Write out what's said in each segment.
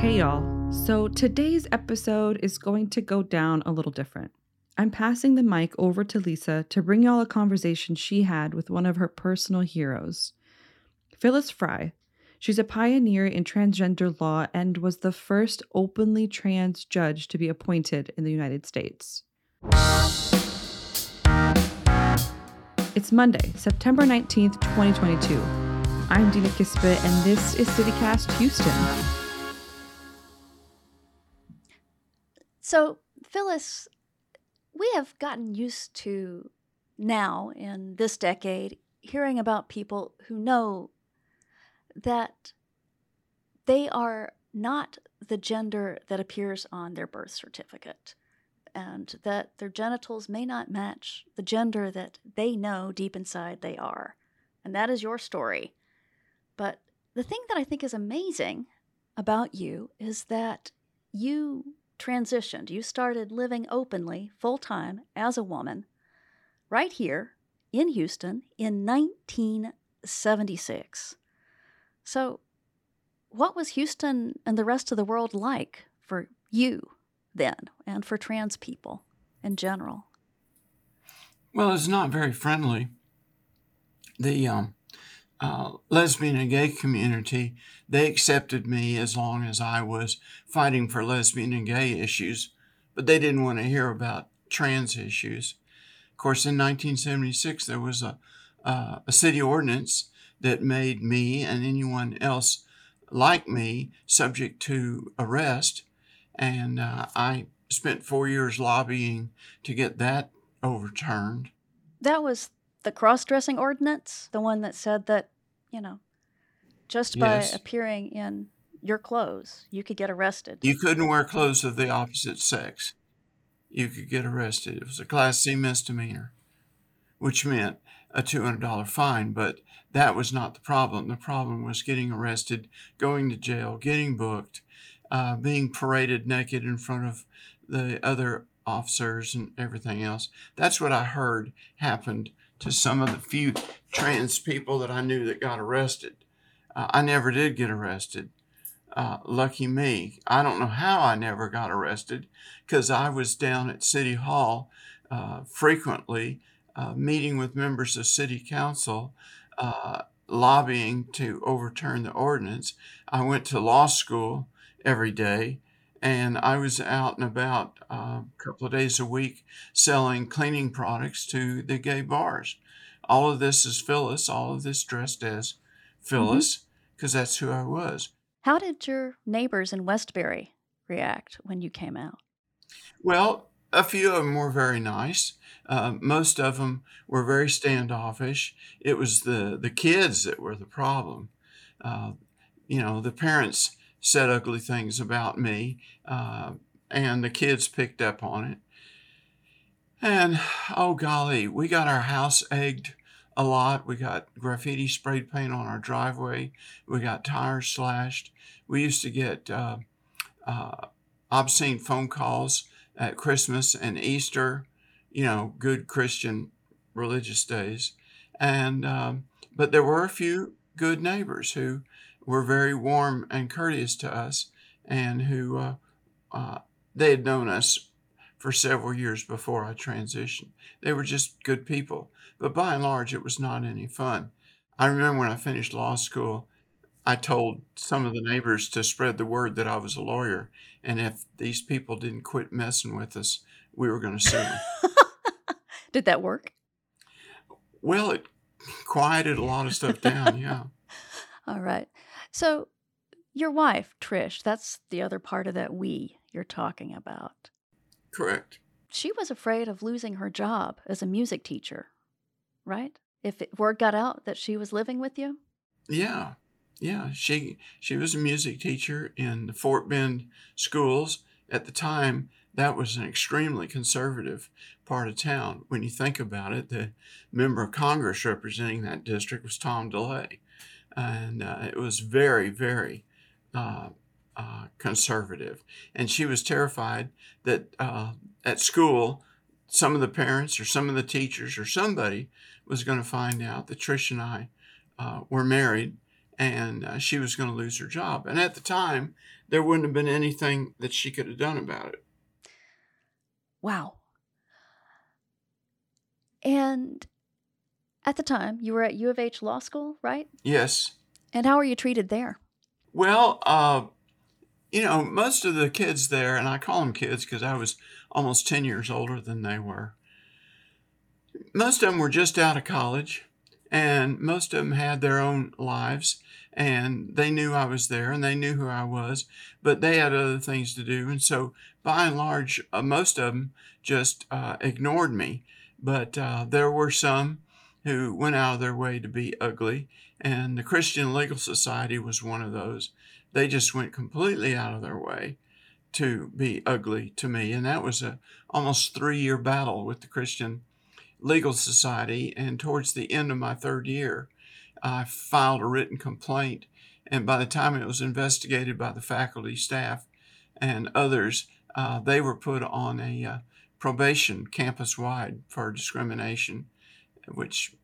Hey, y'all. So today's episode is going to go down a little different. I'm passing the mic over to Lisa to bring y'all a conversation she had with one of her personal heroes, Phyllis Frye. She's a pioneer in transgender law and was the first openly trans judge to be appointed in the United States. It's Monday, September 19th, 2022. I'm Dina Kesbeh, and this is CityCast Houston. So, Phyllis, we have gotten used to now in this decade hearing about people who know that they are not the gender that appears on their birth certificate and that their genitals may not match the gender that they know deep inside they are. And that is your story. But the thing that I think is amazing about you is that you transitioned. You started living openly, full time, as a woman, right here in Houston in 1976. So, what was Houston and the rest of the world like for you then and for trans people in general? Well, it's not very friendly. The um, uh, lesbian and gay community, they accepted me as long as I was fighting for lesbian and gay issues, but they didn't want to hear about trans issues. Of course, in 1976, there was a, uh, a city ordinance that made me and anyone else like me subject to arrest. And uh, I spent four years lobbying to get that overturned. That was the cross dressing ordinance, the one that said that, you know, just by Yes. appearing in your clothes, you could get arrested. You couldn't wear clothes of the opposite sex. You could get arrested. It was a Class C misdemeanor, which meant a $200 fine, but that was not the problem. The problem was getting arrested, going to jail, getting booked, uh, being paraded naked in front of the other officers and everything else. That's what I heard happened to some of the few trans people that I knew that got arrested. Uh, I never did get arrested. Uh, lucky me. I don't know how I never got arrested because I was down at City Hall uh, frequently, uh, meeting with members of City Council, uh, lobbying to overturn the ordinance. I went to law school every day and I was out and about uh, a couple of days a week selling cleaning products to the gay bars. All of this is Phyllis, all of this dressed as Phyllis because that's who I was. How did your neighbors in Westbury react when you came out? Well, a few of them were very nice. Uh, most of them were very standoffish. It was the, the kids that were the problem. Uh, you know, the parents said ugly things about me, uh, and the kids picked up on it. And oh golly, we got our house egged a lot. We got graffiti sprayed paint on our driveway. We got tires slashed. We used to get uh, uh, obscene phone calls at Christmas and Easter, you know, good Christian religious days. And, um, but there were a few good neighbors who were very warm and courteous to us and who, uh, uh, they had known us for several years before I transitioned. They were just good people. But by and large, it was not any fun. I remember when I finished law school, I told some of the neighbors to spread the word that I was a lawyer. And if these people didn't quit messing with us, we were going to sue them. Did that work? well, it quieted a lot of stuff down. Yeah. All right. So, your wife, Trish, that's the other part of that we you're talking about. Correct. She was afraid of losing her job as a music teacher, right? If it, word got out that she was living with you? Yeah. Yeah. She she was a music teacher in the Fort Bend schools. At the time, that was an extremely conservative part of town. When you think about it, the member of Congress representing that district was Tom DeLay. And uh, it was very, very uh, uh, conservative. And she was terrified that uh, at school, some of the parents or some of the teachers or somebody was going to find out that Trish and I uh, were married and uh, she was going to lose her job. And at the time, there wouldn't have been anything that she could have done about it. Wow. And at the time, you were at U of H Law School, right? Yes. And how were you treated there? Well, uh, you know, most of the kids there, and I call them kids because I was almost 10 years older than they were, most of them were just out of college, and most of them had their own lives, and they knew I was there and they knew who I was, but they had other things to do. And so, by and large, uh, most of them just uh, ignored me. But uh, there were some who went out of their way to be ugly, and the Christian Legal Society was one of those. They just went completely out of their way to be ugly to me, and that was a almost three year battle with the Christian Legal Society. And towards the end of my third year, I filed a written complaint, and by the time it was investigated by the faculty, staff, and others, uh, they were put on a uh, probation campus wide for discrimination, which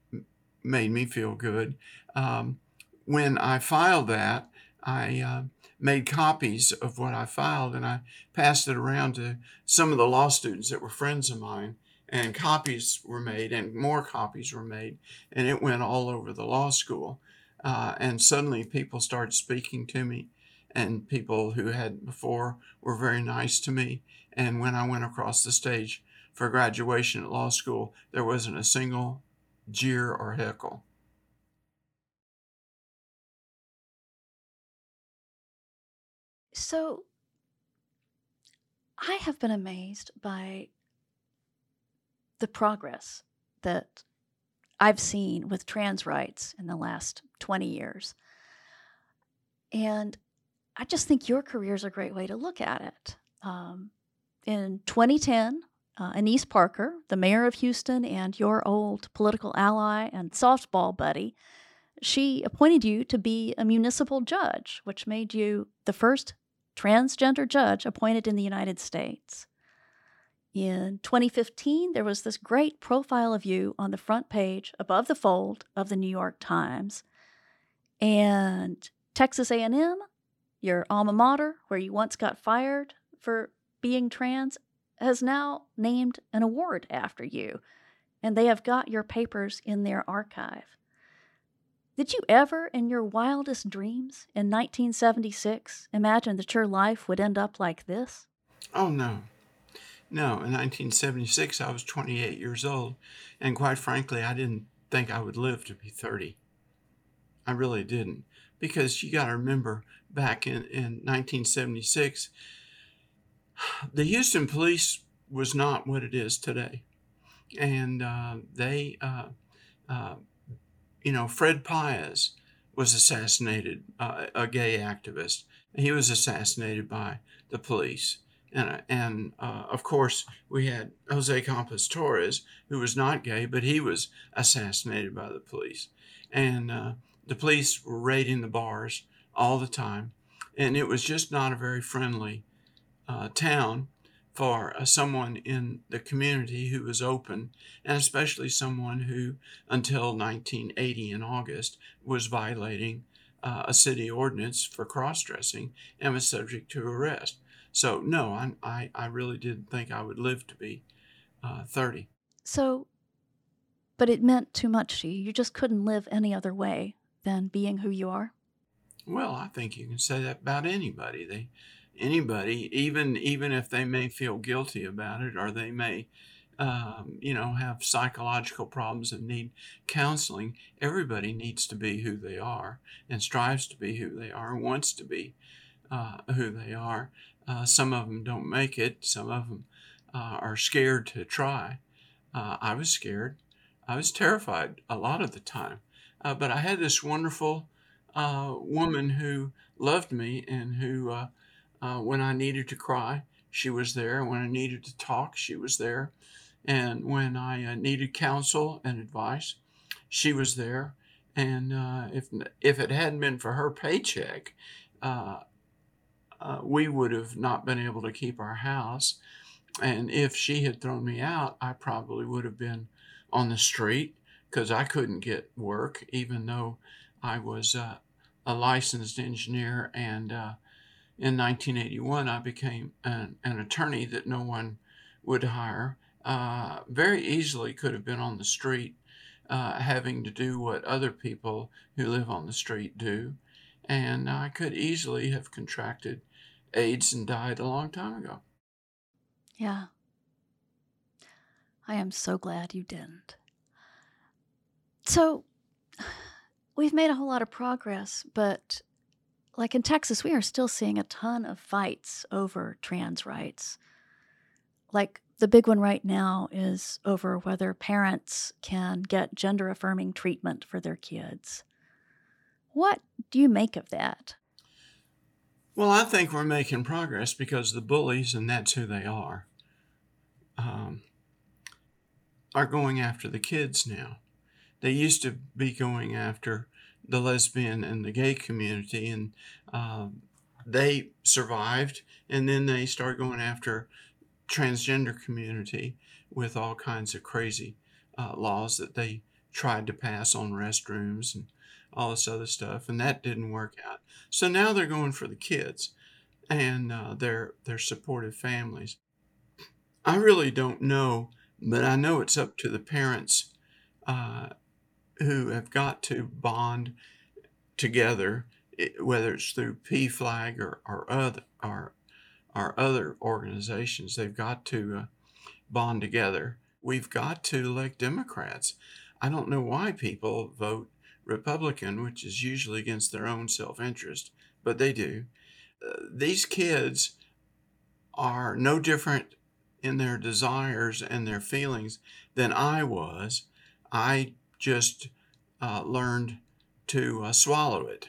made me feel good. Um, when I filed that, I uh, made copies of what I filed and I passed it around to some of the law students that were friends of mine. And copies were made, and more copies were made, and it went all over the law school. Uh, and suddenly people started speaking to me, and people who had before were very nice to me. And when I went across the stage for graduation at law school, there wasn't a single jeer or heckle. So, I have been amazed by the progress that I've seen with trans rights in the last 20 years. And I just think your career is a great way to look at it. Um, in 2010, uh, Annise Parker, the mayor of Houston and your old political ally and softball buddy, she appointed you to be a municipal judge, which made you the first transgender judge appointed in the United States. In 2015, there was this great profile of you on the front page above the fold of the New York Times. And Texas A&M, your alma mater, where you once got fired for being trans, has now named an award after you, and they have got your papers in their archive. Did you ever, in your wildest dreams in 1976, imagine that your life would end up like this? Oh, no. No, in 1976, I was 28 years old, and quite frankly, I didn't think I would live to be 30. I really didn't. Because you got to remember, back in, in 1976, the Houston police was not what it is today. And uh, they, uh, uh, you know, Fred Paez was assassinated, uh, a gay activist. He was assassinated by the police. And, and uh, of course, we had Jose Campos Torres, who was not gay, but he was assassinated by the police. And uh, the police were raiding the bars all the time. And it was just not a very friendly uh, town for uh, someone in the community who was open, and especially someone who, until 1980 in August, was violating uh, a city ordinance for cross dressing and was subject to arrest. So, no, I, I, I really didn't think I would live to be uh, 30. So, but it meant too much to you. You just couldn't live any other way than being who you are? Well, I think you can say that about anybody. They anybody, even even if they may feel guilty about it or they may, um, you know, have psychological problems and need counseling. Everybody needs to be who they are and strives to be who they are and wants to be uh, who they are. Uh, some of them don't make it. Some of them uh, are scared to try. Uh, I was scared. I was terrified a lot of the time. Uh, but I had this wonderful uh, woman who loved me and who uh, when I needed to cry, she was there. When I needed to talk, she was there. And when I uh, needed counsel and advice, she was there. And uh, if if it hadn't been for her paycheck, uh, uh, we would have not been able to keep our house. And if she had thrown me out, I probably would have been on the street because I couldn't get work, even though I was uh, a licensed engineer, and in 1981, I became an, an, attorney that no one would hire. Uh, very easily could have been on the street, uh, having to do what other people who live on the street do. And I could easily have contracted AIDS and died a long time ago. Yeah. I am so glad you didn't. So, we've made a whole lot of progress, but like in Texas, we are still seeing a ton of fights over trans rights. Like the big one right now is over whether parents can get gender affirming treatment for their kids. What do you make of that? Well, I think we're making progress because the bullies, and that's who they are, um, are going after the kids now. They used to be going after the lesbian and the gay community, and uh, they survived. And then they started going after transgender community with all kinds of crazy uh, laws that they tried to pass on restrooms and all this other stuff, and that didn't work out. So now they're going for the kids and uh, their their supportive families. I really don't know, but I know it's up to the parents uh, who have got to bond together, whether it's through PFLAG or, or other or, or other organizations. They've got to uh, bond together. We've got to elect Democrats. I don't know why people vote Republican, which is usually against their own self interest, but they do. Uh, these kids are no different in their desires and their feelings than I was. I just uh, learned to uh, swallow it.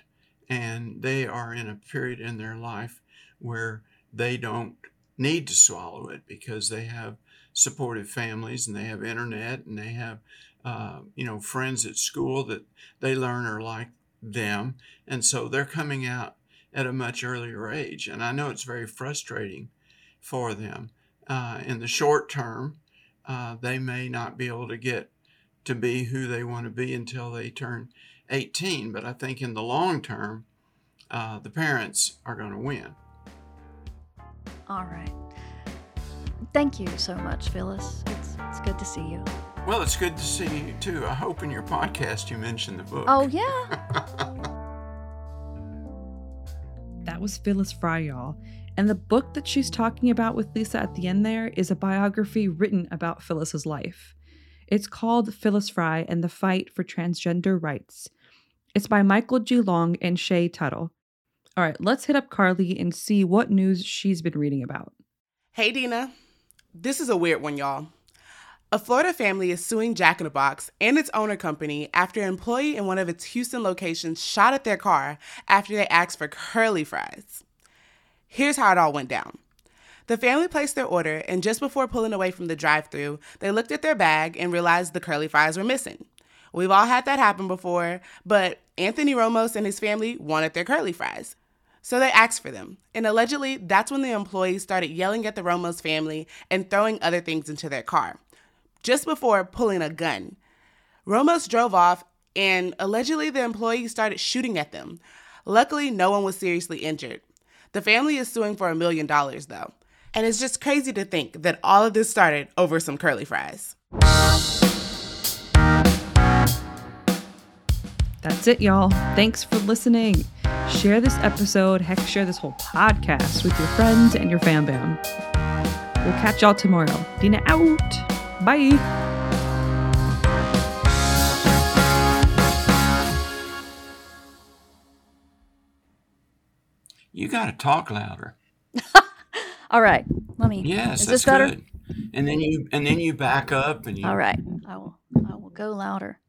And they are in a period in their life where they don't need to swallow it because they have supportive families and they have internet and they have uh, you know friends at school that they learn are like them. And so they're coming out at a much earlier age. And i know it's very frustrating for them. Uh, in the short term uh, they may not be able to get to be who they want to be until they turn 18. But I think in the long term, uh, the parents are going to win. All right. Thank you so much, Phyllis. It's, it's good to see you. Well, it's good to see you too. I hope in your podcast you mentioned the book. Oh, yeah. that was Phyllis Frye, y'all. And the book that she's talking about with Lisa at the end there is a biography written about Phyllis's life. It's called Phyllis Frye and the Fight for Transgender Rights. It's by Michael G. Long and Shea Tuttle. All right, let's hit up Carly and see what news she's been reading about. Hey, Dina. This is a weird one, y'all. A Florida family is suing Jack in the Box and its owner company after an employee in one of its Houston locations shot at their car after they asked for curly fries. Here's how it all went down. The family placed their order, and just before pulling away from the drive through, they looked at their bag and realized the curly fries were missing. We've all had that happen before, but Anthony Ramos and his family wanted their curly fries. So they asked for them, and allegedly, that's when the employees started yelling at the Ramos family and throwing other things into their car, just before pulling a gun. Ramos drove off, and allegedly, the employees started shooting at them. Luckily, no one was seriously injured. The family is suing for a million dollars, though. And it's just crazy to think that all of this started over some curly fries. That's it, y'all. Thanks for listening. Share this episode, heck, share this whole podcast with your friends and your fam bam. We'll catch y'all tomorrow. Dina out. Bye. You got to talk louder. All right. Let me. Yes, is that's this better? good. And then you and then you back up and you. All right. I will. I will go louder.